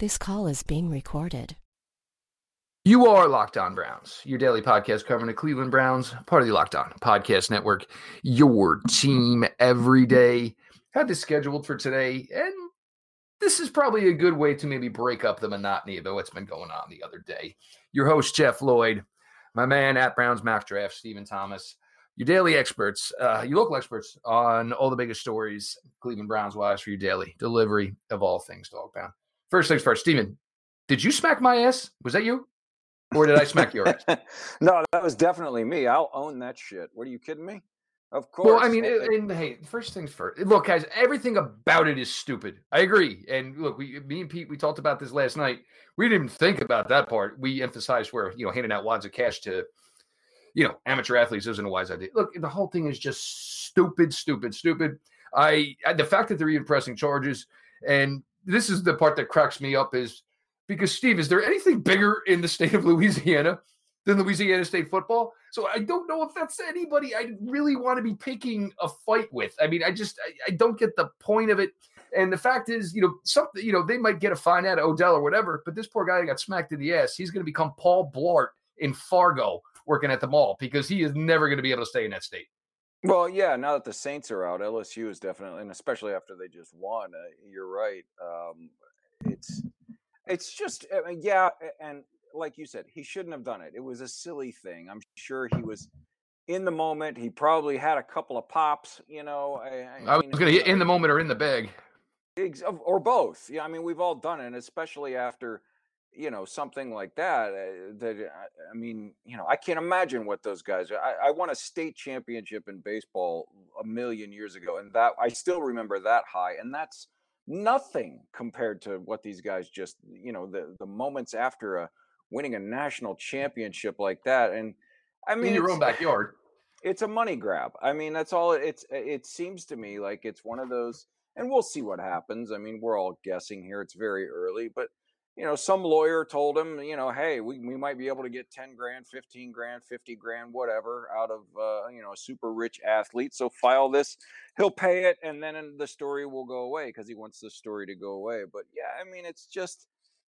This call is being recorded. You are Locked On Browns, your daily podcast covering the Cleveland Browns, part of the Locked On Podcast Network, your team every day. Had this scheduled for today, and this is probably a good way to maybe break up the monotony of what's been going on the other day. Your host, Jeff Lloyd, my man at Browns Mock Draft, Stephen Thomas, your daily experts, uh, your local experts on all the biggest stories, Cleveland Browns wise for your daily delivery of all things dog pound. First things first, Stephen, did you smack my ass? Was that you? or did I smack your ass? no, that was definitely me. I'll own that shit. What are you kidding me? Of course. Well, I mean, and, and, hey, first things first. Look, guys, everything about it is stupid. I agree. And look, we, me and Pete, we talked about this last night. We didn't even think about that part. We emphasized where you know handing out wads of cash to, you know, amateur athletes isn't a wise idea. Look, the whole thing is just stupid, stupid, stupid. I the fact that they're even pressing charges, and this is the part that cracks me up is because Steve, is there anything bigger in the state of Louisiana than Louisiana State football? So I don't know if that's anybody I really want to be picking a fight with. I mean, I just I, I don't get the point of it. And the fact is, you know, something you know they might get a fine out of Odell or whatever, but this poor guy got smacked in the ass. He's going to become Paul Blart in Fargo working at the mall because he is never going to be able to stay in that state. Well, yeah. Now that the Saints are out, LSU is definitely, and especially after they just won, uh, you're right. Um, it's it's just, uh, yeah, and like you said, he shouldn't have done it. It was a silly thing. I'm sure he was in the moment. He probably had a couple of pops. You know, I, I, I was going to in the moment or in the bag, or both. Yeah, I mean, we've all done it, especially after you know something like that. Uh, that I mean, you know, I can't imagine what those guys. I, I won a state championship in baseball a million years ago, and that I still remember that high, and that's nothing compared to what these guys just you know the the moments after a winning a national championship like that and i mean in your own backyard it's a money grab i mean that's all it's it seems to me like it's one of those and we'll see what happens i mean we're all guessing here it's very early but you know, some lawyer told him, you know, hey, we, we might be able to get 10 grand, 15 grand, 50 grand, whatever out of, uh, you know, a super rich athlete. So file this, he'll pay it, and then the story will go away because he wants the story to go away. But yeah, I mean, it's just,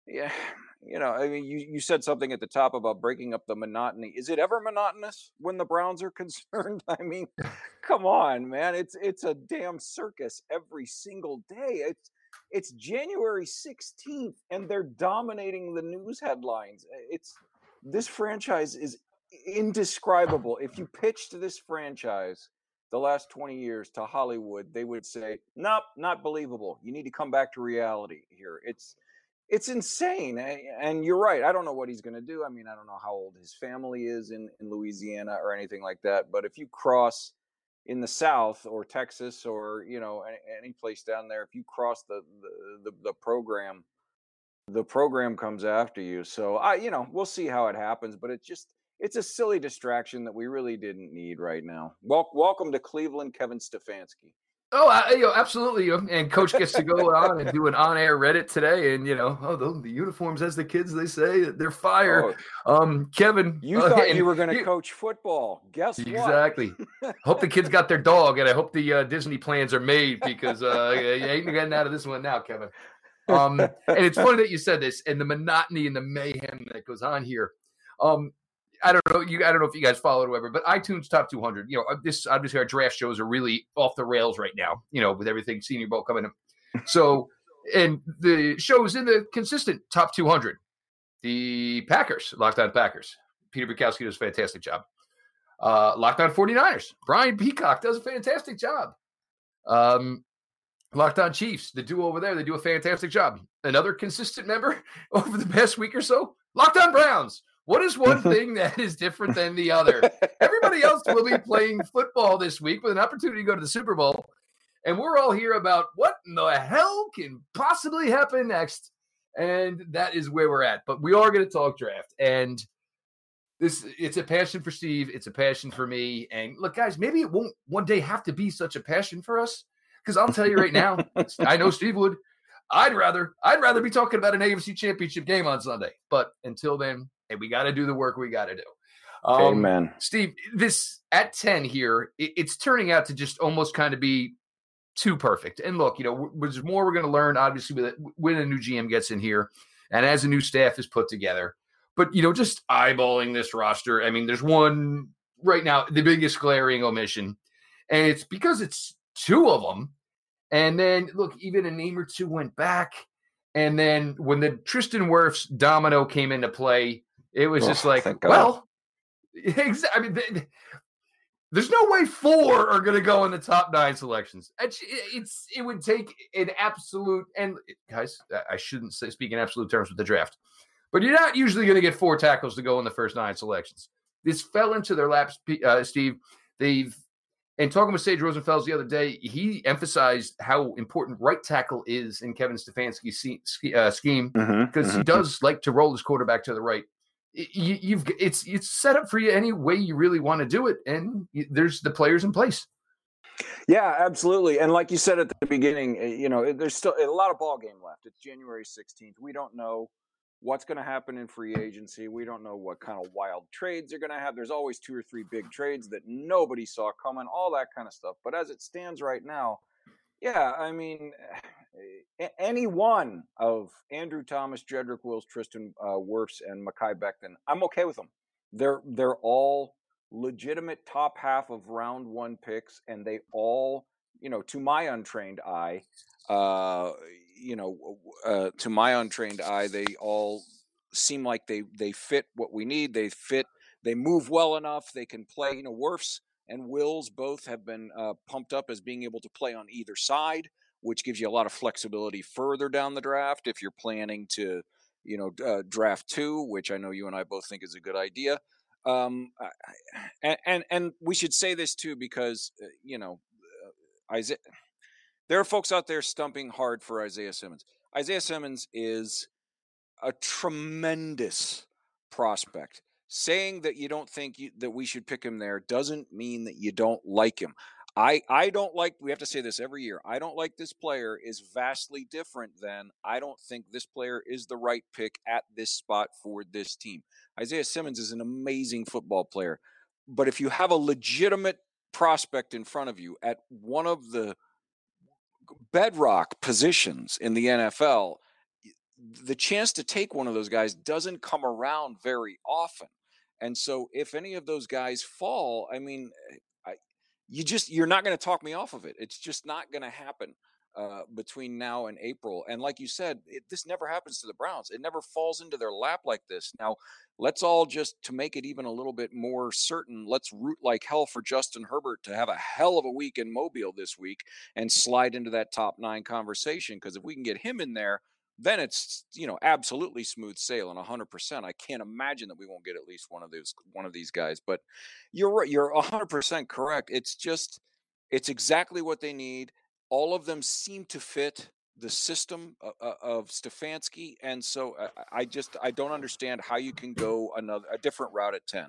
yeah, you know, I mean, you, you said something at the top about breaking up the monotony. Is it ever monotonous when the Browns are concerned? I mean, come on, man. It's, it's a damn circus every single day. It's, it's January 16th and they're dominating the news headlines. Eh, it's this franchise is indescribable. If you pitched this franchise the last 20 years to Hollywood, they would say, "Nope, not believable. You need to come back to reality here." It's it's insane. Eh, and you're right. I don't know what he's going to do. I mean, I don't know how old his family is in, in Louisiana or anything like that. But if you cross in the South or Texas or you know any, any place down there, if you cross the, the, the the program, the program comes after you. So I, you know, we'll see how it happens, but it's just it's a silly distraction that we really didn't need right now. Wel- welcome to Cleveland, Kevin Stefanski. Oh, I, you know, absolutely. And coach gets to go on and do an on-air Reddit today, and you know, oh, the, the uniforms, as the kids they say, they're fire. Oh, um, Kevin, you uh, thought you were going to coach football. Guess exactly. hope the kids got their dog, and I hope the uh, Disney plans are made because uh, you ain't getting out of this one now, Kevin. Um, and it's funny that you said this, and the monotony and the mayhem that goes on here. Um, I don't know. You, I don't know if you guys followed or whatever, but iTunes top 200. You know, uh, this obviously our draft shows are really off the rails right now. You know, with everything Senior Bowl coming up, So, and the shows in the consistent top 200. The Packers, Locked On Packers. Peter Bukowski does a fantastic job. Uh, Locked On 49ers. Brian Peacock does a fantastic job. Um, Locked On Chiefs, the duo over there, they do a fantastic job. Another consistent member over the past week or so. Locked On Browns. What is one thing that is different than the other? Everybody else will be playing football this week with an opportunity to go to the Super Bowl. And we're all here about what in the hell can possibly happen next. And that is where we're at. But we are going to talk draft. And this it's a passion for Steve. It's a passion for me. And look, guys, maybe it won't one day have to be such a passion for us. Because I'll tell you right now, I know Steve would. I'd rather I'd rather be talking about an AFC championship game on Sunday. But until then, and we got to do the work we got to do. Um, Amen. Steve, this at 10 here, it, it's turning out to just almost kind of be too perfect. And look, you know, there's more we're going to learn, obviously, with when a new GM gets in here and as a new staff is put together. But, you know, just eyeballing this roster, I mean, there's one right now, the biggest glaring omission, and it's because it's two of them. And then, look, even a name or two went back. And then when the Tristan Wirfs domino came into play, it was oh, just like, well, I mean, there's no way four are going to go in the top nine selections. It's, it's it would take an absolute and guys, I shouldn't say speak in absolute terms with the draft, but you're not usually going to get four tackles to go in the first nine selections. This fell into their laps, uh, Steve. They've and talking with Sage Rosenfels the other day, he emphasized how important right tackle is in Kevin Stefanski's uh, scheme because mm-hmm, mm-hmm. he does like to roll his quarterback to the right you, have it's it's set up for you any way you really want to do it, and there's the players in place. Yeah, absolutely. And like you said at the beginning, eh, you know, there's still a lot of ball game left. It's January 16th. We don't know what's going to happen in free agency. We don't know what kind of wild trades are going to have. There's always two or three big trades that nobody saw coming, all that kind of stuff. But as it stands right now, yeah, I mean, any one of Andrew Thomas, Jedrick Wills, Tristan uh, Wirfs, and Mekhi Becton, I'm okay with them. They're they're all legitimate top half of round one picks, and they all, you know, to my untrained eye, uh, you know, uh, to my untrained eye, they all seem like they they fit what we need. They fit. They move well enough. They can play. You know, Wirfs and Wills both have been uh, pumped up as being able to play on either side which gives you a lot of flexibility further down the draft if you're planning to, you know, uh, draft two, which I know you and I both think is a good idea. Um, and, and, and we should say this too because uh, you know, uh, Isaiah. There are folks out there stumping hard for Isaiah Simmons. Isaiah Simmons is a tremendous prospect. Saying that you don't think you, that we should pick him there doesn't mean that you don't like him. I I don't like we have to say this every year. I don't like this player is vastly different than I don't think this player is the right pick at this spot for this team. Isaiah Simmons is an amazing football player. But if you have a legitimate prospect in front of you at one of the bedrock positions in the NFL, the chance to take one of those guys doesn't come around very often. And so if any of those guys fall, I mean, eh, you just you're not going to talk me off of it. It's just not going to happen uh, between now and April. And like you said, it, this never happens to the Browns. It never falls into their lap like this. Now, let's all just to make it even a little bit more certain. Let's root like hell for Justin Herbert to have a hell of a week in Mobile this week and slide into that top nine conversation. Because if we can get him in there, then it's you know absolutely smooth sailing 100% i can't imagine that we won't get at least one of those one of these guys but you're right you're 100% correct. It's just it's exactly what they need. All of them seem to fit the system of, of stefanski and so uh, I, I just i don't understand how you can go another a different route at 10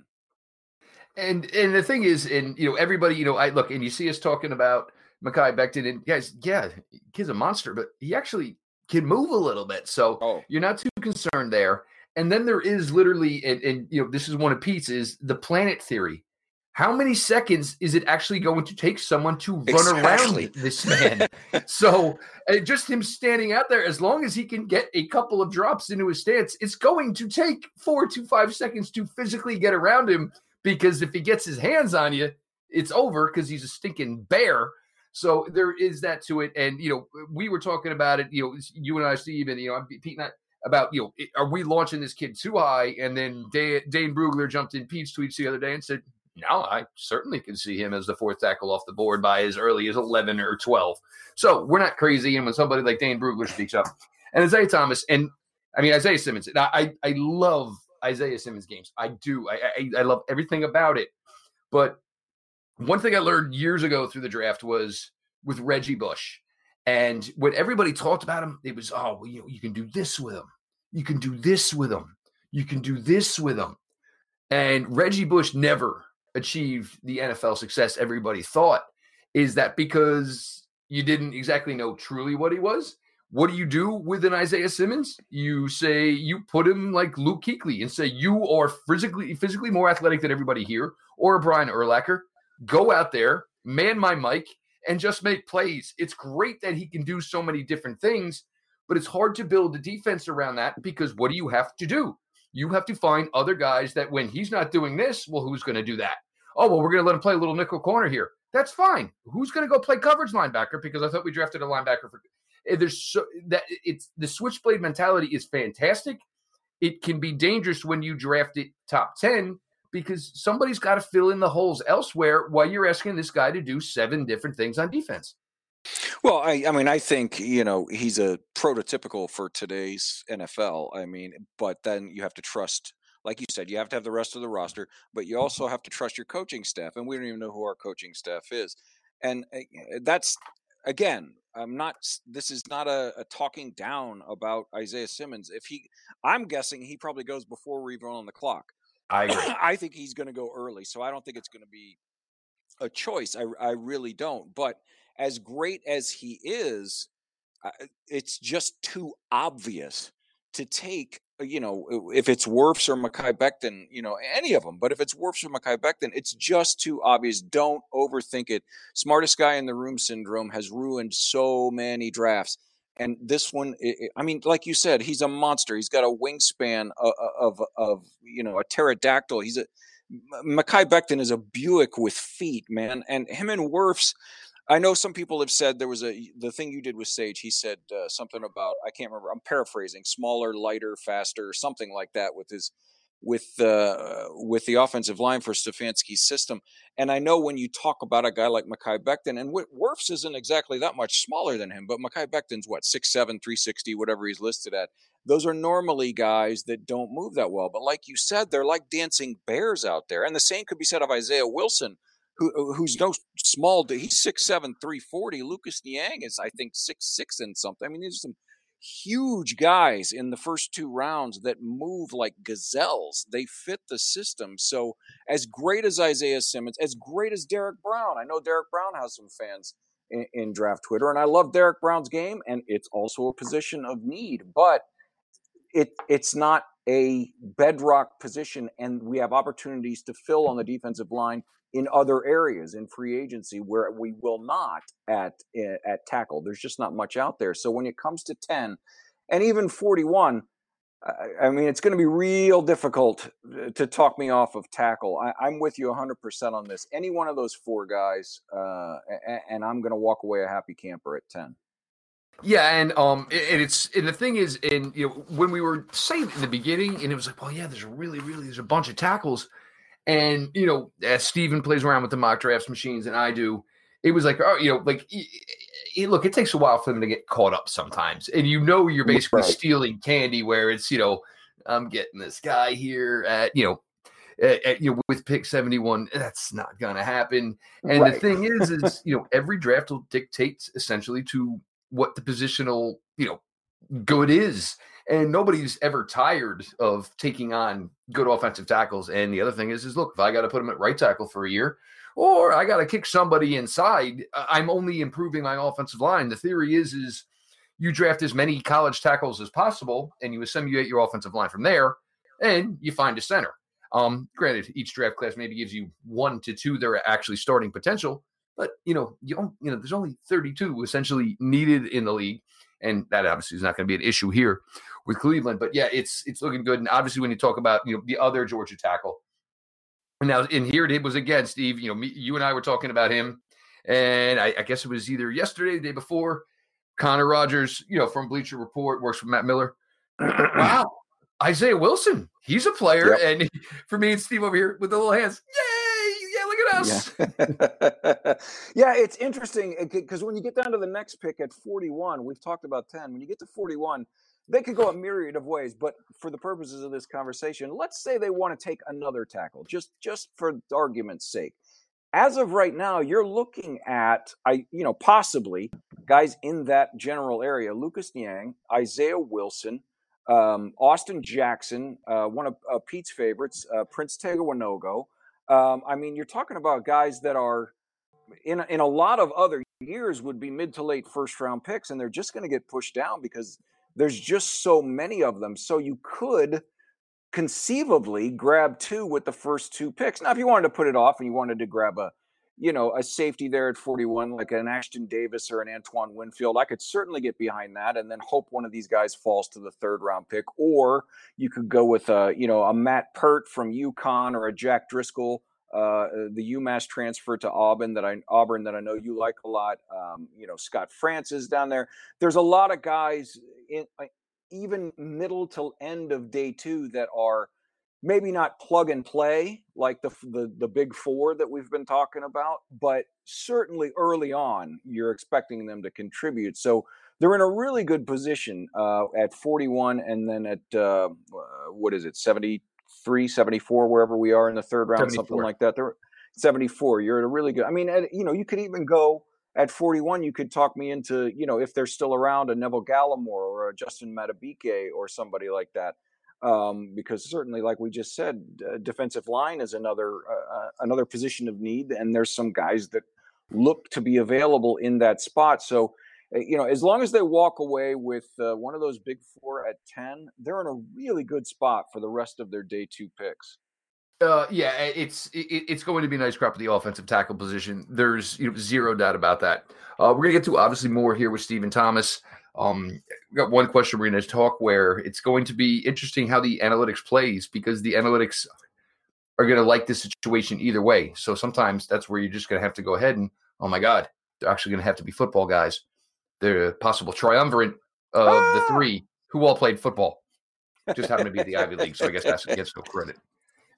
and and the thing is and you know everybody you know i look and you see us talking about Mekhi Becton and guys, yeah, kid's a monster, but he actually can move a little bit. So oh. you're not too concerned there. And then there is literally, and, and, you know, this is one of Pete's is the planet theory. How many seconds is it actually going to take someone to run exactly. around this man? so uh, just him standing out there, as long as he can get a couple of drops into his stance, it's going to take four to five seconds to physically get around him. Because if he gets his hands on you, it's over because he's a stinking bear. So there is that to it. And, you know, we were talking about it, you know, you and I, Steve, and, you know, Pete and I, about, you know, are we launching this kid too high? And then Dane, Dane Brugler jumped in Pete's tweets the other day and said, no, I certainly can see him as the fourth tackle off the board by as early as 11 or 12. So we're not crazy. And when somebody like Dane Brugler speaks up, and Isaiah Thomas, and I mean, Isaiah Simmons, I, I love Isaiah Simmons games. I do. I, I, I love everything about it. But one thing I learned years ago through the draft was with Reggie Bush. And when everybody talked about him, it was, oh, well, you, you can do this with him. You can do this with him. You can do this with him. And Reggie Bush never achieved the NFL success everybody thought. Is that because you didn't exactly know truly what he was? What do you do with an Isaiah Simmons? You say you put him like Luke Kuechly and say you are physically physically more athletic than everybody here, or Brian Urlacher go out there, man my mic, and just make plays. It's great that he can do so many different things, but it's hard to build a defense around that because what do you have to do? You have to find other guys that when he's not doing this, well, who's going to do that? Oh, well, we're going to let him play a little nickel corner here. That's fine. Who's going to go play coverage linebacker? Because I thought we drafted a linebacker for. There's so that it's the switchblade mentality is fantastic. It can be dangerous when you draft it top ten because somebody's got to fill in the holes elsewhere while you're asking this guy to do seven different things on defense. Well, I, I mean, I think you know he's a prototypical for today's NFL. I mean, but then you have to trust, like you said, you have to have the rest of the roster, but you also have to trust your coaching staff, and we don't even know who our coaching staff is, and eh, eh, that's again, I'm not. This is not a, a talking down about Isaiah Simmons. If he, I'm guessing he probably goes before we're even on the clock. I agree. I think he's going to go early, so I don't think it's going to be a choice. I, I really don't. But as great as he is, uh, it's just too obvious to take. Uh, you know, if it's Wirfs or Mekhi Becton, you know, any of them. But if it's Wirfs or Mekhi Becton, it's just too obvious. Don't overthink it. Smartest guy in the room syndrome has ruined so many drafts. And this one, I mean, like you said, he's a monster. He's got a wingspan of, of, of you know, a pterodactyl. He's a Mekhi Becton is a Buick with feet, man. And him and Wirfs, I know some people have said there was a the thing you did with Sage. He said uh, something about I can't remember. I'm paraphrasing. Smaller, lighter, faster, something like that with his with uh, with the offensive line for Stefanski's system. And I know when you talk about a guy like Mekhi Becton, and Wirfs isn't exactly that much smaller than him, but Mekhi Becton's what, 6'7, 360, whatever he's listed at. Those are normally guys that don't move that well. But like you said, they're like dancing bears out there. And the same could be said of Isaiah Wilson, who, who's no small, he's 6'7, 340. Lucas Niang is, I think, six six and something. I mean, these are some huge guys in the first two rounds that move like gazelles. They fit the system. So, as great as Isaiah Simmons, as great as Derek Brown, I know Derek Brown has some fans in, in draft Twitter, and I love Derek Brown's game, and it's also a position of need, but it it's not a bedrock position, and we have opportunities to fill on the defensive line in other areas in free agency where we will not at eh, at tackle. There's just not much out there. So when it comes to 10 and even 41, I mean, it's going to be real difficult eh, to talk me off of tackle. I, am with you 100% on this. Any one of those four guys, uh, and I'm going to walk away a happy camper at 10. Yeah, and um, and it's and the thing is, and you know, when we were saying in the beginning, and it was like, well, yeah, there's really, really, there's a bunch of tackles. And you know, as Steven plays around with the mock drafts machines, and I do, it was like, oh, you know, like it, look, it takes a while for them to get caught up sometimes, and you know, you're basically right. stealing candy where it's, you know, I'm getting this guy here at, you know, at, at, you know, with pick 71, that's not going to happen. And right. the thing is, is you know, every draft will dictate essentially to what the positional, you know, good is and nobody's ever tired of taking on good offensive tackles. And the other thing is, is look, if I got to put him at right tackle for a year, or I got to kick somebody inside, I'm only improving my offensive line. The theory is, is you draft as many college tackles as possible, and you assimilate your offensive line from there, and you find a center. Um, granted, each draft class maybe gives you one to two that are actually starting potential, but you know, you don't, you know, there's only 32 essentially needed in the league, and that obviously is not going to be an issue here with Cleveland. But yeah, it's it's looking good. And obviously, when you talk about you know the other Georgia tackle, now in here it was again, Steve. You know, me, you and I were talking about him, and I, I guess it was either yesterday, the day before. Connor Rogers, you know, from Bleacher Report, works for Matt Miller. wow, Isaiah Wilson, he's a player, yep. and for me and Steve over here with the little hands, yay! Yeah, look at us. Yeah, yeah it's interesting because when you get down to the next pick at 41, we've talked about 10. When you get to 41, they could go a myriad of ways but for the purposes of this conversation let's say they want to take another tackle just just for argument's sake. As of right now you're looking at i you know possibly guys in that general area lucas niang isaiah wilson um, austin jackson uh, one of uh, pete's favorites uh, prince tega wanogho um, i mean you're talking about guys that are in, in a lot of other years would be mid to late first round picks and they're just going to get pushed down because there's just so many of them. So you could conceivably grab two with the first two picks. Now, if you wanted to put it off and you wanted to grab a, you know, a safety there at 41, like an Ashtyn Davis or an Antoine Winfield, I could certainly get behind that and then hope one of these guys falls to the third round pick. Or you could go with a, you know, a Matt Peart from UConn or a Jack Driscoll, uh, the UMass transfer to Auburn that I Auburn that I know you like a lot. Um, you know, Scott Francis down there. There's a lot of guys in uh, even middle to end of day two that are maybe not plug and play like the, the the big four that we've been talking about but certainly early on you're expecting them to contribute so they're in a really good position uh, at 41 and then at uh, what is it 73 74 wherever we are in the third round 74. something like that they're 74 you're at a really good i mean at, you know you could even go at 41 you could talk me into you know if they're still around a neville gallimore or a justin madubuike or somebody like that um, because certainly, like we just said, uh, defensive line is another uh, uh, another position of need, and there's some guys that look to be available in that spot. So, you know, as long as they walk away with uh, one of those big four at ten, they're in a really good spot for the rest of their day two picks. Uh, yeah, it's it, it's going to be a nice crop of the offensive tackle position. There's you know, zero doubt about that. Uh, we're gonna get to obviously more here with Stephen Thomas. Um, we got one question we're to talk where it's going to be interesting how the analytics plays because the analytics are going to like this situation either way. So sometimes that's where you're just to have to go ahead and, oh my God, they're actually going to have to be football guys. The possible triumvirate of ah! the three who all played football. Just happened to be the Ivy League. So I guess that gets no credit.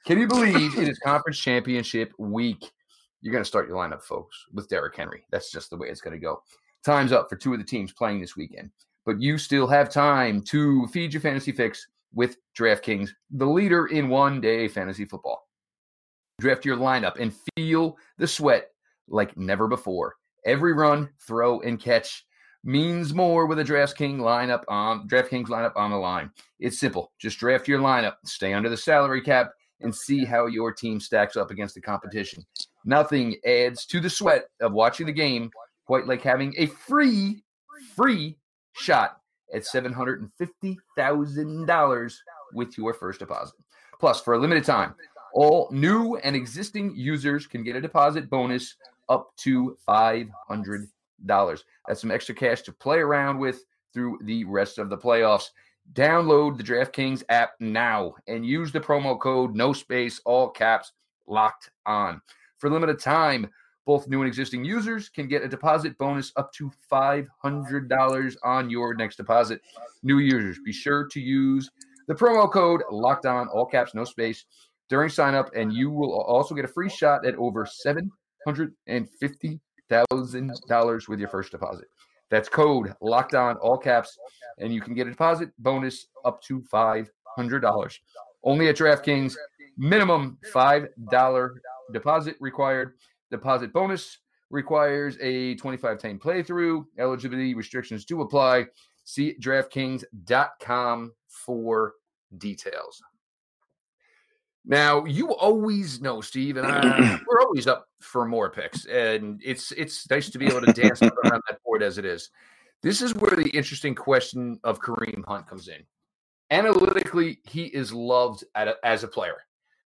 Can you believe it is conference championship week? You're going to start your lineup, folks, with Derrick Henry. That's just the way it's going to go. Time's up for two of the teams playing this weekend, but you still have time to feed your fantasy fix with DraftKings, the leader in one day fantasy football. Draft your lineup and feel the sweat like never before. Every run, throw, and catch means more with a DraftKings lineup on DraftKings lineup on the line. It's simple. Just draft your lineup, stay under the salary cap, and see how your team stacks up against the competition. Nothing adds to the sweat of watching the game quite like having a free, free shot at $750,000 with your first deposit. Plus, for a limited time, all new and existing users can get a deposit bonus up to $500. That's some extra cash to play around with through the rest of the playoffs. Download the DraftKings app now and use the promo code no space all caps locked on. For a limited time, both new and existing users can get a deposit bonus up to $500 on your next deposit. New users, be sure to use the promo code locked on, all caps, no space, during sign up, and you will also get a free shot at over $750,000 with your first deposit. That's code locked on, all caps, and you can get a deposit bonus up to $500. Only at DraftKings, minimum $5 deposit required. Deposit bonus requires a 25 10 playthrough. Eligibility restrictions do apply. See DraftKings.com for details. Now, you always know, Steve, and I, we're always up for more picks, and it's it's nice to be able to dance around that board as it is. This is where the interesting question of Kareem Hunt comes in. Analytically, he is loved a, as a player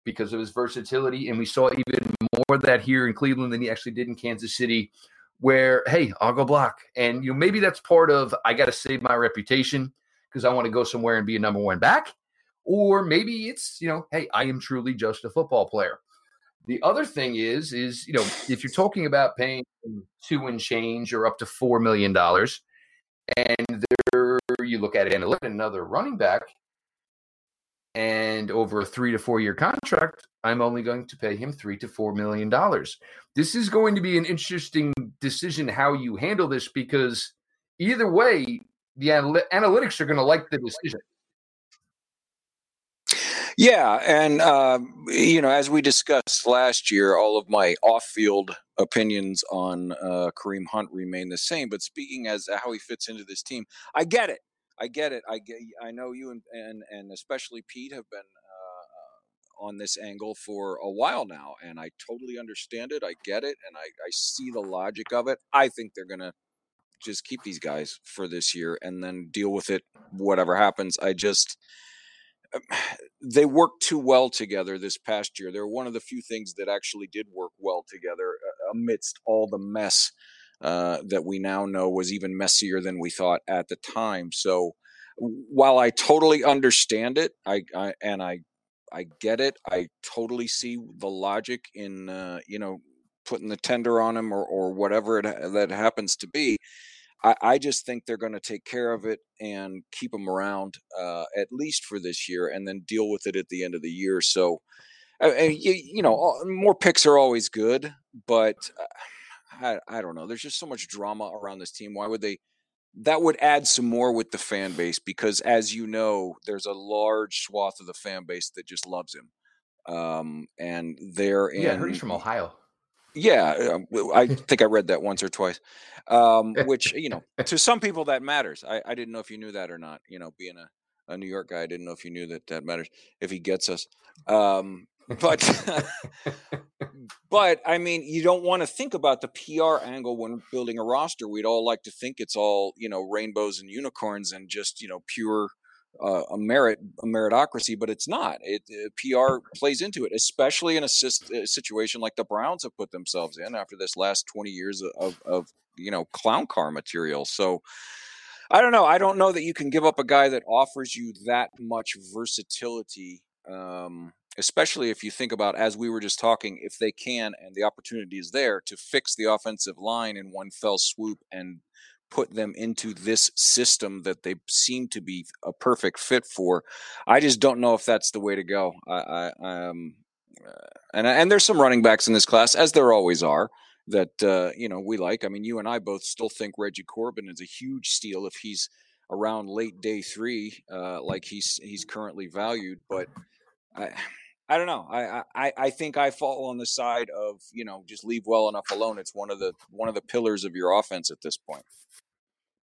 because of his versatility. And we saw even more of that here in Cleveland than he actually did in Kansas City, where, hey, I'll go block. And you know, maybe that's part of I got to save my reputation because I want to go somewhere and be a number one back. Or maybe it's, you know, hey, I am truly just a football player. The other thing is, is, you know, if you're talking about paying two and change or up to four million dollars, and there you look at it and another running back, and over a three to four year contract, I'm only going to pay him three to four million dollars. This is going to be an interesting decision how you handle this because either way, the anal- analytics are going to like the decision. Yeah, and uh, you know, as we discussed last year, all of my off-field opinions on uh, Kareem Hunt remain the same. But speaking as how he fits into this team, I get it. I get it. I get. I know you and and, and especially Pete have been uh, on this angle for a while now, and I totally understand it. I get it, and I, I see the logic of it. I think they're gonna just keep these guys for this year and then deal with it whatever happens. I just they worked too well together this past year. They're one of the few things that actually did work well together uh, amidst all the mess uh, that we now know was even messier than we thought at the time. So while I totally understand it, I, I and I I get it. I totally see the logic in uh, you know putting the tender on him or or whatever it, that happens to be. I, I just think they're going to take care of it and keep him around uh, at least for this year, and then deal with it at the end of the year. So, uh, you, you know, more picks are always good, but uh, I, I don't know. There's just so much drama around this team. Why would they? That would add some more with the fan base because, as you know, there's a large swath of the fan base that just loves him, um, and they're in. Yeah, I heard he's from Ohio. Yeah, um, I think I read that once or twice. Um, which you know, to some people that matters. I, I didn't know if you knew that or not. You know, being a, a New York guy, I didn't know if you knew that that matters if he gets us. Um, but but I mean, you don't want to think about the PR angle when building a roster. We'd all like to think it's all you know rainbows and unicorns and just you know pure uh, a merit a meritocracy, but it's not. It, it PR plays into it, especially in a, a, situation like the Browns have put themselves in after this last twenty years of, of you know clown car material. So I don't know. I don't know that you can give up a guy that offers you that much versatility. Um, especially if you think about, as we were just talking, if they can and the opportunity is there to fix the offensive line in one fell swoop and put them into this system that they seem to be a perfect fit for. I just don't know if that's the way to go. I, I um, uh, and and there's some running backs in this class, as there always are, that uh, you know we like. I mean, you and I both still think Reggie Corbin is a huge steal if he's around late day three, uh, like he's he's currently valued. But I. I don't know. I, I I think I fall on the side of you know just leave well enough alone. It's one of the one of the pillars of your offense at this point.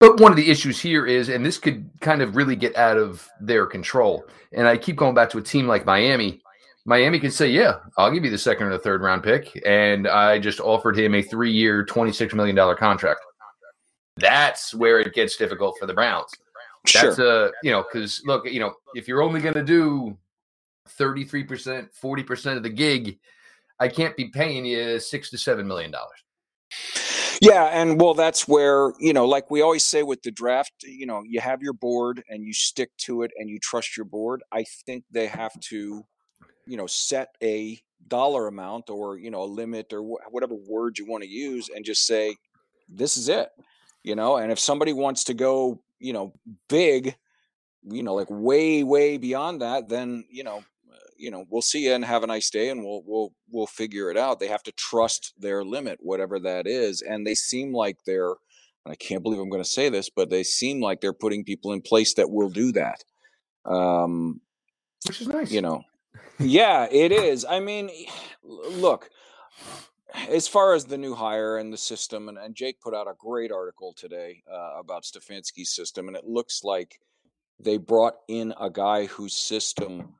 But one of the issues here is, and this could kind of really get out of their control. And I keep going back to a team like Miami. Miami could say, "Yeah, I'll give you the second or the third round pick," and I just offered him a three-year, twenty-six million dollar contract. That's where it gets difficult for the Browns. That's sure. a you know because look, you know, if you're only going to do thirty-three percent, forty percent of the gig, I can't be paying you six to seven million dollars. Yeah, and well, that's where you know, like we always say with the draft, you know, you have your board and you stick to it and you trust your board. I think they have to, you know, set a dollar amount or you know a limit or wh- whatever word you want to use, and just say, this is it, you know. And if somebody wants to go, you know, big, you know, like way, way beyond that, then you know, you know, we'll see you and have a nice day, and we'll we'll we'll figure it out. They have to trust their limit, whatever that is, and they seem like they're. I can't believe I'm going to say this, but they seem like they're putting people in place that will do that. Um, Which is nice, you know. yeah, it is. I mean, look, as far as the new hire and the system, and, and Jake put out a great article today uh, about Stefanski's system, and it looks like they brought in a guy whose system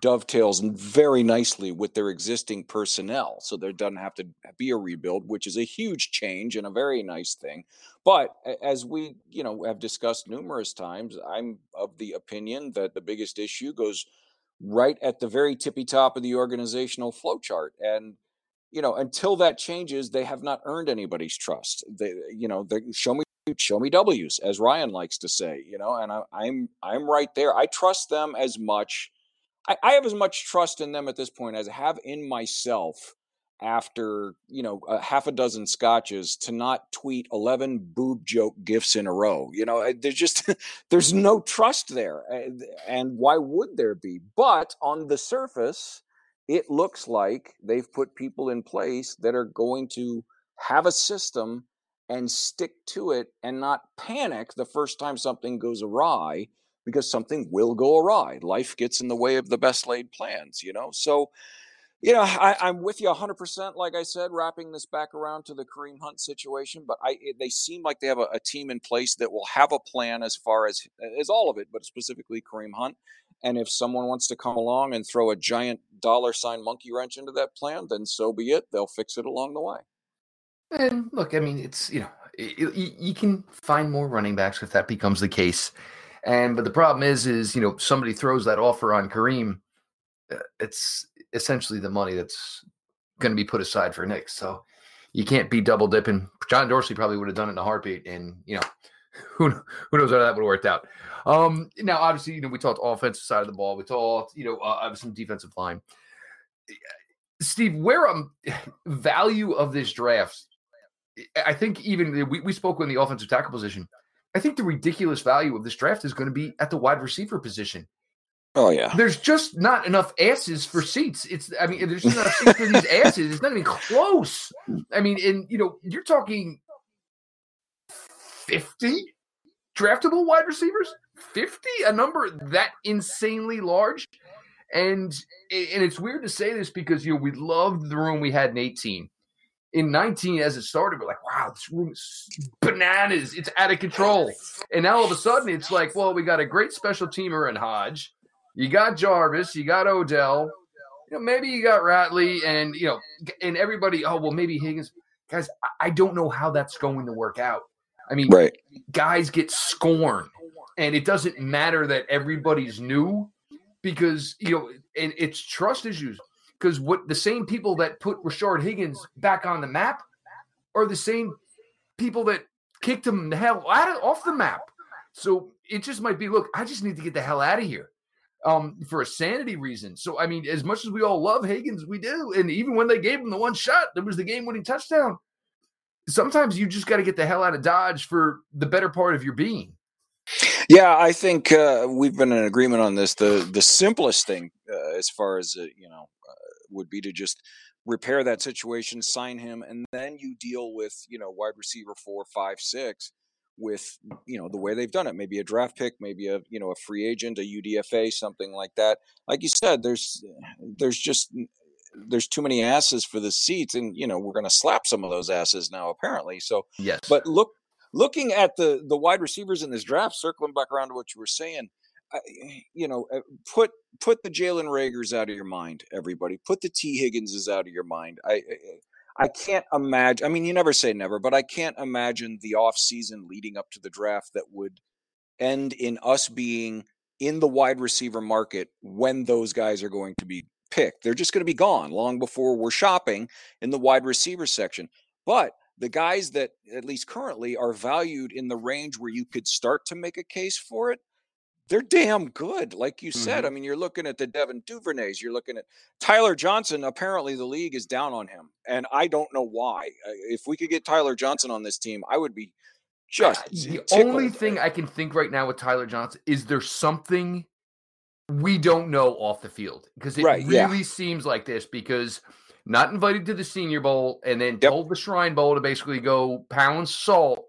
dovetails very nicely with their existing personnel. So there doesn't have to be a rebuild, which is a huge change and a very nice thing. But as we, you know, have discussed numerous times, I'm of the opinion that the biggest issue goes right at the very tippy top of the organizational flowchart. And you know, until that changes, they have not earned anybody's trust. They, you know, they show me show me W's, as Ryan likes to say, you know, and I, I'm I'm right there. I trust them as much I, I have as much trust in them at this point as I have in myself after you know a half a dozen scotches to not tweet 11 boob joke gifts in a row you know there's just there's mm-hmm. no trust there and why would there be? But on the surface it looks like they've put people in place that are going to have a system and stick to it and not panic the first time something goes awry because something will go awry. Life gets in the way of the best laid plans, you know? So, you know, I, am with you 100%, like I said, wrapping this back around to the Kareem Hunt situation. But I, they seem like they have a, a team in place that will have a plan as far as, as all of it, but specifically Kareem Hunt. And if someone wants to come along and throw a giant dollar sign monkey wrench into that plan, then so be it. They'll fix it along the way. And look, I mean, it's, you know, you can find more running backs if that becomes the case. And but the problem is, is you know somebody throws that offer on Kareem, uh, it's essentially the money that's going to be put aside for Nick. So you can't be double dipping. John Dorsey probably would have done it in a heartbeat, and you know, who who knows how that would have worked out. Um, now, obviously, you know, we talked offensive side of the ball. We talked, you know, uh, some defensive line. Steve, where um value of this draft, I think even we, we spoke on the offensive tackle position. I think the ridiculous value of this draft is going to be at the wide receiver position. Oh yeah. There's just not enough asses for seats. It's I mean, there's just not enough seats for these asses. It's not even close. I mean, and you know, you're talking 50 draftable wide receivers? 50? A number that insanely large? And and it's weird to say this because you know we loved the room we had in 18. In 19, as it started, we're like, wow, this room is bananas. It's out of control. And now all of a sudden it's like, well, we got a great special teamer in Hodge. You got Jarvis, you got Odell, you know, maybe you got Ratley, and you know, and everybody, oh well, maybe Higgins. Guys, I don't know how that's going to work out. I mean, right. guys get scorned, and it doesn't matter that everybody's new because you know, and it's trust issues. Because what the same people that put Rashard Higgins back on the map are the same people that kicked him the hell out of, off the map. So it just might be, look, I just need to get the hell out of here um, for a sanity reason. So I mean, as much as we all love Higgins, we do, and even when they gave him the one shot, there was the game-winning touchdown sometimes you just got to get the hell out of Dodge for the better part of your being. Yeah, I think uh, we've been in agreement on this. The the simplest thing, uh, as far as uh, you know, would be to just repair that situation, sign him, and then you deal with you know wide receiver four, five, six with you know the way they've done it. Maybe a draft pick, maybe a you know a free agent, a UDFA, something like that. Like you said, there's there's just there's too many asses for the seats, and you know we're going to slap some of those asses now, apparently. So yes, but look, looking at the the wide receivers in this draft, circling back around to what you were saying, you know, uh, put put the Jalen Reagors out of your mind, everybody. Put the Tee Higginses out of your mind. I. I can't imagine. I mean, you never say never, but I can't imagine the off season leading up to the draft that would end in us being in the wide receiver market when those guys are going to be picked. They're just going to be gone long before we're shopping in the wide receiver section. But the guys that, at least currently, are valued in the range where you could start to make a case for it, they're damn good. Like you said, mm-hmm. I mean, you're looking at the Devin Duvernays, you're looking at Tyler Johnson. Apparently, the league is down on him, and I don't know why. Uh, if we could get Tyler Johnson on this team, I would be just the only thing I can think right now with Tyler Johnson is there something we don't know off the field because it right, really yeah. seems like this because not invited to the Senior Bowl and then yep. told the Shrine Bowl to basically go pound salt.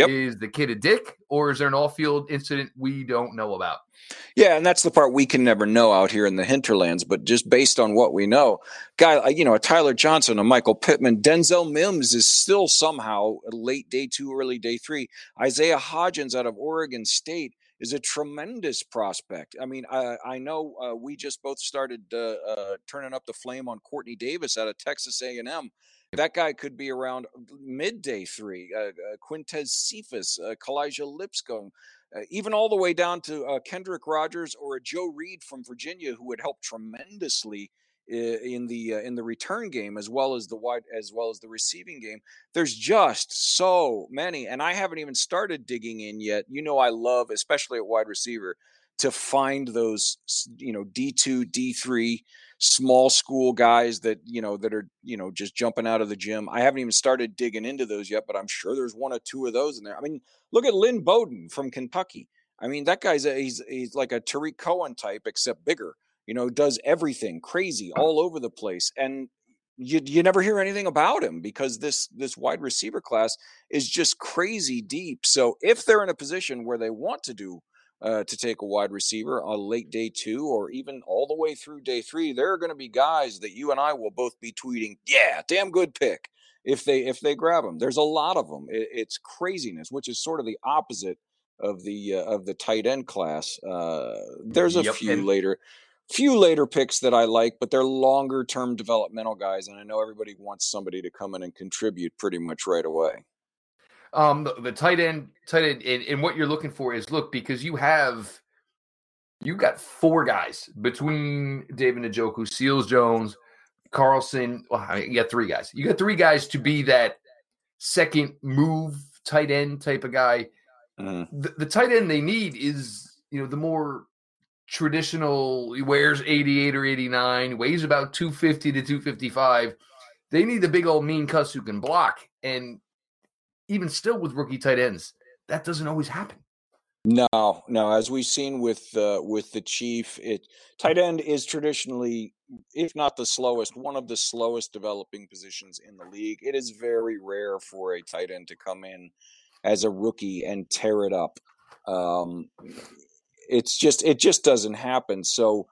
Yep. Is the kid a dick or is there an off field incident we don't know about? Yeah, and that's the part we can never know out here in the hinterlands. But just based on what we know, guy, you know, a Tyler Johnson, a Michael Pittman, Denzel Mims is still somehow late day two, early day three. Isaiah Hodgins out of Oregon State is a tremendous prospect. I mean, I, I know uh, we just both started uh, uh, turning up the flame on Quartney Davis out of Texas A&M. That guy could be around midday three. Uh, uh, Quintez Cephus, uh, Kalija Lipscomb, uh, even all the way down to uh, Kendrick Rogers or a Joe Reed from Virginia, who would help tremendously in the uh, in the return game as well as the wide as well as the receiving game there's just so many and i haven't even started digging in yet you know i love especially at wide receiver to find those you know d2 d3 small school guys that you know that are you know just jumping out of the gym i haven't even started digging into those yet but i'm sure there's one or two of those in there i mean look at lynn bowden from kentucky i mean that guy's a, he's he's like a Tarik cohen type except bigger you know, does everything crazy all over the place. And you, you never hear anything about him because this this wide receiver class is just crazy deep. So if they're in a position where they want to do uh, to take a wide receiver on late day two or even all the way through day three, there are going to be guys that you and I will both be tweeting, "Yeah, damn good pick." If they if they grab them, there's a lot of them. It, it's craziness, which is sort of the opposite of the uh, of the tight end class. Uh, there's a yep. few and- later few later picks that I like, but they're longer term developmental guys, and I know everybody wants somebody to come in and contribute pretty much right away. Um, the, the tight end, tight end, and, and, what you're looking for is look because you have you got four guys between David Njoku, Seals Jones, Carlson. Well, I mean, you got three guys. You got three guys to be that second move tight end type of guy. Mm-hmm. The, the tight end they need is you know the more traditional. He wears 88 or 89, weighs about 250 to 255. They need the big old mean cuss who can block. And even still with rookie tight ends, that doesn't always happen. No, no. As we've seen with uh, with the Chief, it tight end is traditionally, if not the slowest, one of the slowest developing positions in the league. It is very rare for a tight end to come in as a rookie and tear it up. Um, it's just it just doesn't happen. So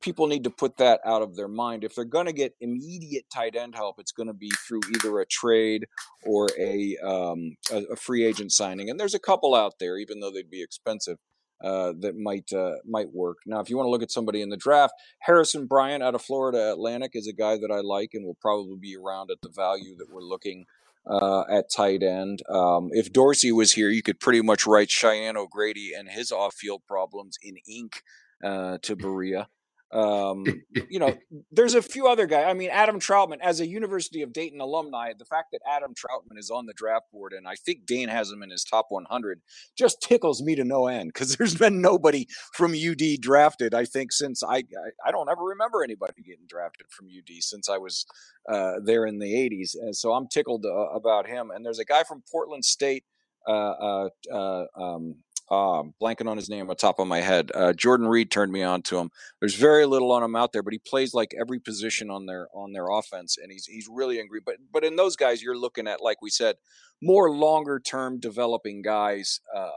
people need to put that out of their mind. If they're going to get immediate tight end help, it's going to be through either a trade or a, um, a, a free agent signing. And there's a couple out there, even though they'd be expensive. Uh, that might uh, might work. Now, if you want to look at somebody in the draft, Harrison Bryant out of Florida Atlantic is a guy that I like and will probably be around at the value that we're looking uh, at tight end. Um, if Dorsey was here, you could pretty much write Cheyenne O'Grady and his off-field problems in ink uh, to Berea. Um, you know, there's a few other guys. I mean, Adam Trautman, as a University of Dayton alumni, the fact that Adam Trautman is on the draft board, and I think Dane has him in his top 100, just tickles me to no end because there's been nobody from UD drafted. I think since I, I, I don't ever remember anybody getting drafted from UD since I was uh, there in the 80s, and so I'm tickled uh, about him. And there's a guy from Portland State. Uh, uh, uh um, um, blanking on his name on top of my head. Uh, Jordan Reid turned me on to him. There's very little on him out there, but he plays like every position on their on their offense, and he's he's really angry. But but in those guys, you're looking at like we said, more longer term developing guys. Uh,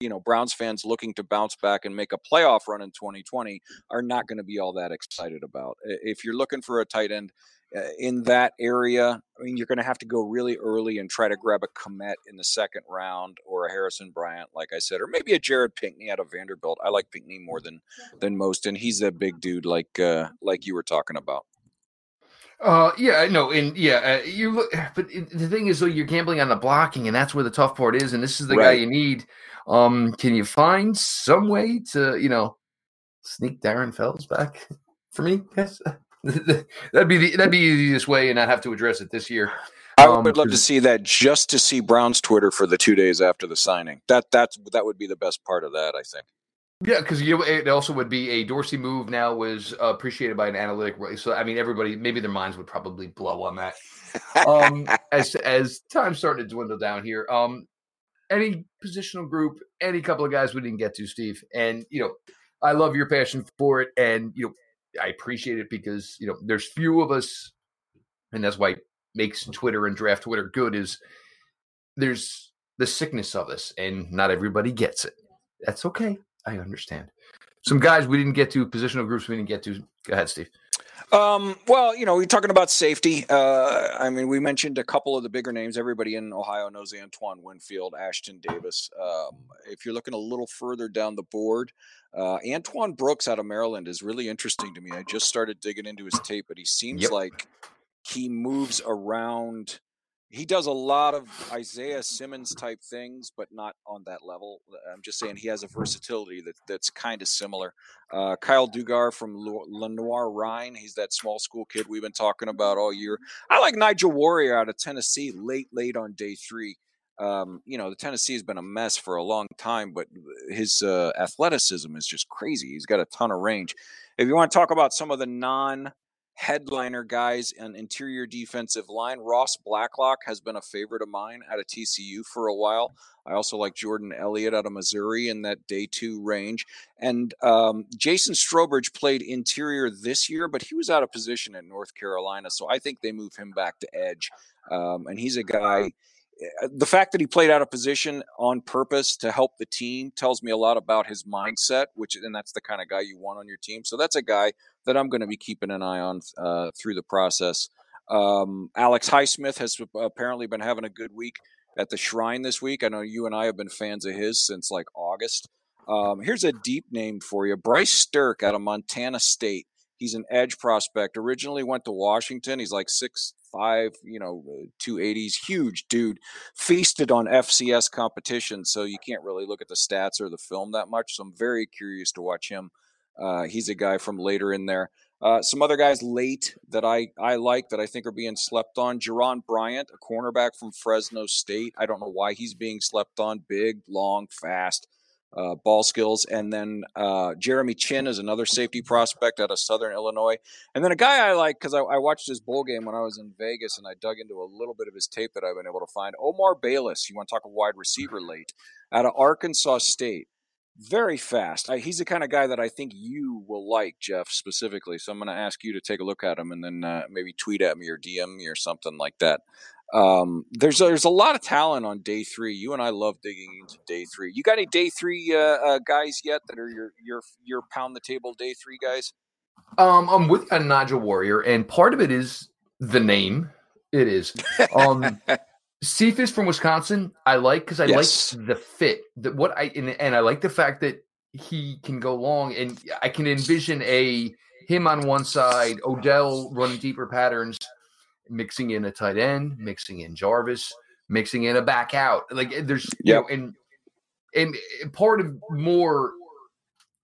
you know, Browns fans looking to bounce back and make a playoff run in 2020 are not going to be all that excited about. If you're looking for a tight end in that area, I mean, you're going to have to go really early and try to grab a Kmet in the second round or a Harrison Bryant, like I said, or maybe a Jared Pinkney out of Vanderbilt. I like Pinkney more than than most, and he's a big dude, like uh, like you were talking about. Uh, yeah, no, and yeah, uh, you but the thing is, though, you're gambling on the blocking, and that's where the tough part is. And this is the right. guy you need. Um, can you find some way to, you know, sneak Darren Fells back for me? Yes. that'd be the that'd be the easiest way, and not have to address it this year. I um, would love to see that just to see Brown's Twitter for the two days after the signing. That that's that would be the best part of that, I think. Yeah, because you it also would be a Dorsey move. Now was uh, appreciated by an analytic. So I mean, everybody maybe their minds would probably blow on that. Um, as as time started to dwindle down here, um, any positional group, any couple of guys we didn't get to, Steve, and you know, I love your passion for it, and you know, I appreciate it because you know there's few of us, and that's why makes Twitter and draft Twitter good. Is there's the sickness of this, and not everybody gets it. That's okay. I understand. Some guys we didn't get to, positional groups we didn't get to. Go ahead, Steve. Um, well, you know, we're talking about safety. Uh, I mean, we mentioned a couple of the bigger names. Everybody in Ohio knows Antoine Winfield, Ashtyn Davis. Um, if you're looking a little further down the board, uh, Antoine Brooks out of Maryland is really interesting to me. I just started digging into his tape, but he seems yep. like he moves around he does a lot of Isaiah Simmons type things, but not on that level. I'm just saying he has a versatility that that's kind of similar. Uh, Kyle Dugger from Lenoir-Rhyne, he's that small school kid we've been talking about all year. I like Nigel Warrior out of Tennessee, late late on day three. Um, you know, the Tennessee has been a mess for a long time, but his uh, athleticism is just crazy. He's got a ton of range. If you want to talk about some of the non headliner guys on interior defensive line. Ross Blacklock has been a favorite of mine out of TCU for a while. I also like Jordan Elliott out of Missouri in that day two range. And um, Jason Strowbridge played interior this year, but he was out of position at North Carolina. So I think they move him back to edge. Um, and he's a guy the fact that he played out of position on purpose to help the team tells me a lot about his mindset, which and that's the kind of guy you want on your team. So that's a guy that I'm going to be keeping an eye on uh, through the process. Um, Alex Highsmith has apparently been having a good week at the Shrine this week. I know you and I have been fans of his since like August. Um, here's a deep name for you Bryce Sterk out of Montana State. He's an edge prospect. Originally went to Washington. He's like six five, you know, two eighties, huge dude. Feasted on FCS competition, so you can't really look at the stats or the film that much. So I'm very curious to watch him Uh, he's a guy from later in there. Uh, some other guys late that I, I like that I think are being slept on. Jaron Bryant, a cornerback from Fresno State. I don't know why he's being slept on. Big, long, fast uh, ball skills. And then uh, Jeremy Chinn is another safety prospect out of Southern Illinois. And then a guy I like because I, I, watched his bowl game when I was in Vegas and I dug into a little bit of his tape that I've been able to find. Omar Bayless, you want to talk a wide receiver late, out of Arkansas State. Very fast. I, he's the kind of guy that I think you will like, Jeff, specifically. So I'm going to ask you to take a look at him and then uh, maybe tweet at me or DM me or something like that. Um, there's there's a lot of talent on day three. You and I love digging into day three. You got any day three uh, uh, guys yet that are your your your pound the table day three guys? Um, I'm with a Nigel Warrior, and part of it is the name. It is. Um, Cephus from Wisconsin, I like because I yes. like the fit. That what I and, and I like the fact that he can go long, and I can envision a him on one side, Odell running deeper patterns, mixing in a tight end, mixing in Jarvis, mixing in a back out. Like eh, there's you know, and and eh, part of more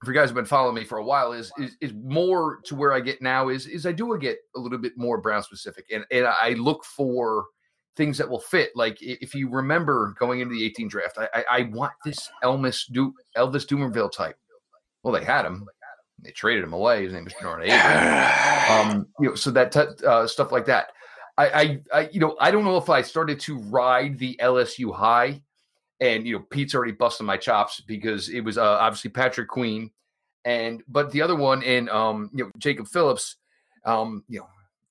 if you guys have been following me for a while is, is is more to where I get now is is I do get a little bit more Brown specific and and I look for things that will fit. Like if you remember going into the 18 draft, I I, I want this Elvis du- Elvis Dumervil type. Well, they had him. They traded him away. His name was Bernard Um, you know, so that t- uh, stuff like that. I, I, I, you know, I don't know if I started to ride the LSU high, and you know, Pete's already busting my chops because it was uh, obviously Patrick Queen, and but the other one in um, you know, Jacob Phillips, um, you know,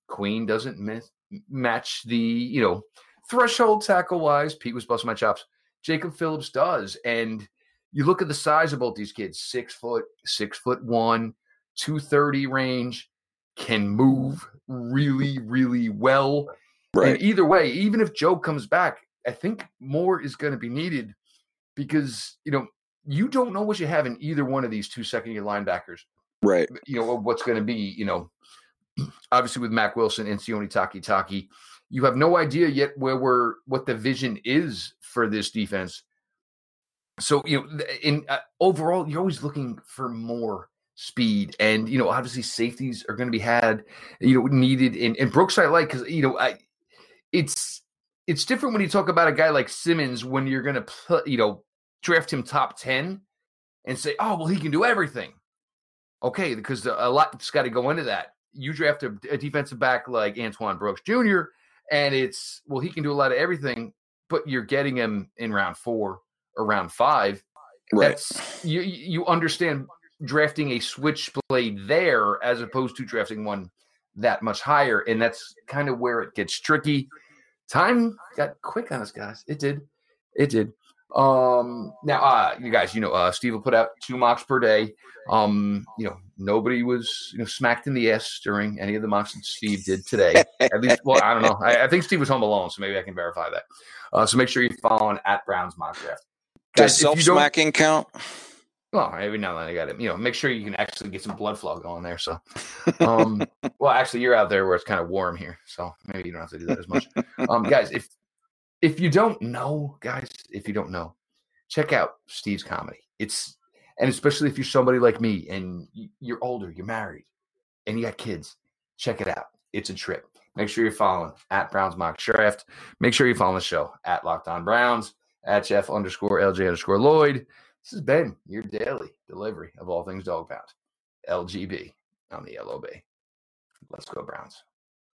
Queen doesn't miss, match the you know threshold tackle wise. Pete was busting my chops. Jacob Phillips does, and you look at the size of both these kids: six foot, six foot one, two thirty range can move really, really well. Right. And either way, even if Joe comes back, I think more is going to be needed because, you know, you don't know what you have in either one of these two second year linebackers. Right. You know, what's going to be, you know, obviously with Mack Wilson and Sione Takitaki, you have no idea yet where we're, what the vision is for this defense. So, you know, in uh, overall, you're always looking for more speed and you know obviously safeties are going to be had you know needed in and Brooks I like because you know I it's it's different when you talk about a guy like Simmons when you're going to put you know draft him top 10 and say oh well he can do everything. Okay because a lot's got to go into that. You draft a, a defensive back like Antoine Brooks Jr. and it's well he can do a lot of everything but you're getting him in round 4 or round 5 right. That's, you you understand drafting a switchblade there as opposed to drafting one that much higher. And that's kind of where it gets tricky. Time got quick on us, guys. It did. It did. Um now uh you guys, you know, uh Steve will put out two mocks per day. Um, you know, nobody was you know smacked in the ass during any of the mocks that Steve did today. At least well, I don't know. I, I, think Steve was home alone, so maybe I can verify that. Uh so make sure you follow on at Brown's mock draft. Does self smacking count? Well, every now and then I got it. You know, make sure you can actually get some blood flow going there. So, um, well, actually, you're out there where it's kind of warm here, so maybe you don't have to do that as much. Um, guys, if if you don't know, guys, if you don't know, check out Steve's comedy. It's and especially if you're somebody like me and you're older, you're married, and you got kids, check it out. It's a trip. Make sure you're following at Browns Mock Draft. Make sure you follow the show at Locked On Browns at Jeff underscore LJ underscore Lloyd. This has been your daily delivery of all things dog pound. LGB on the LOB. Let's go, Browns.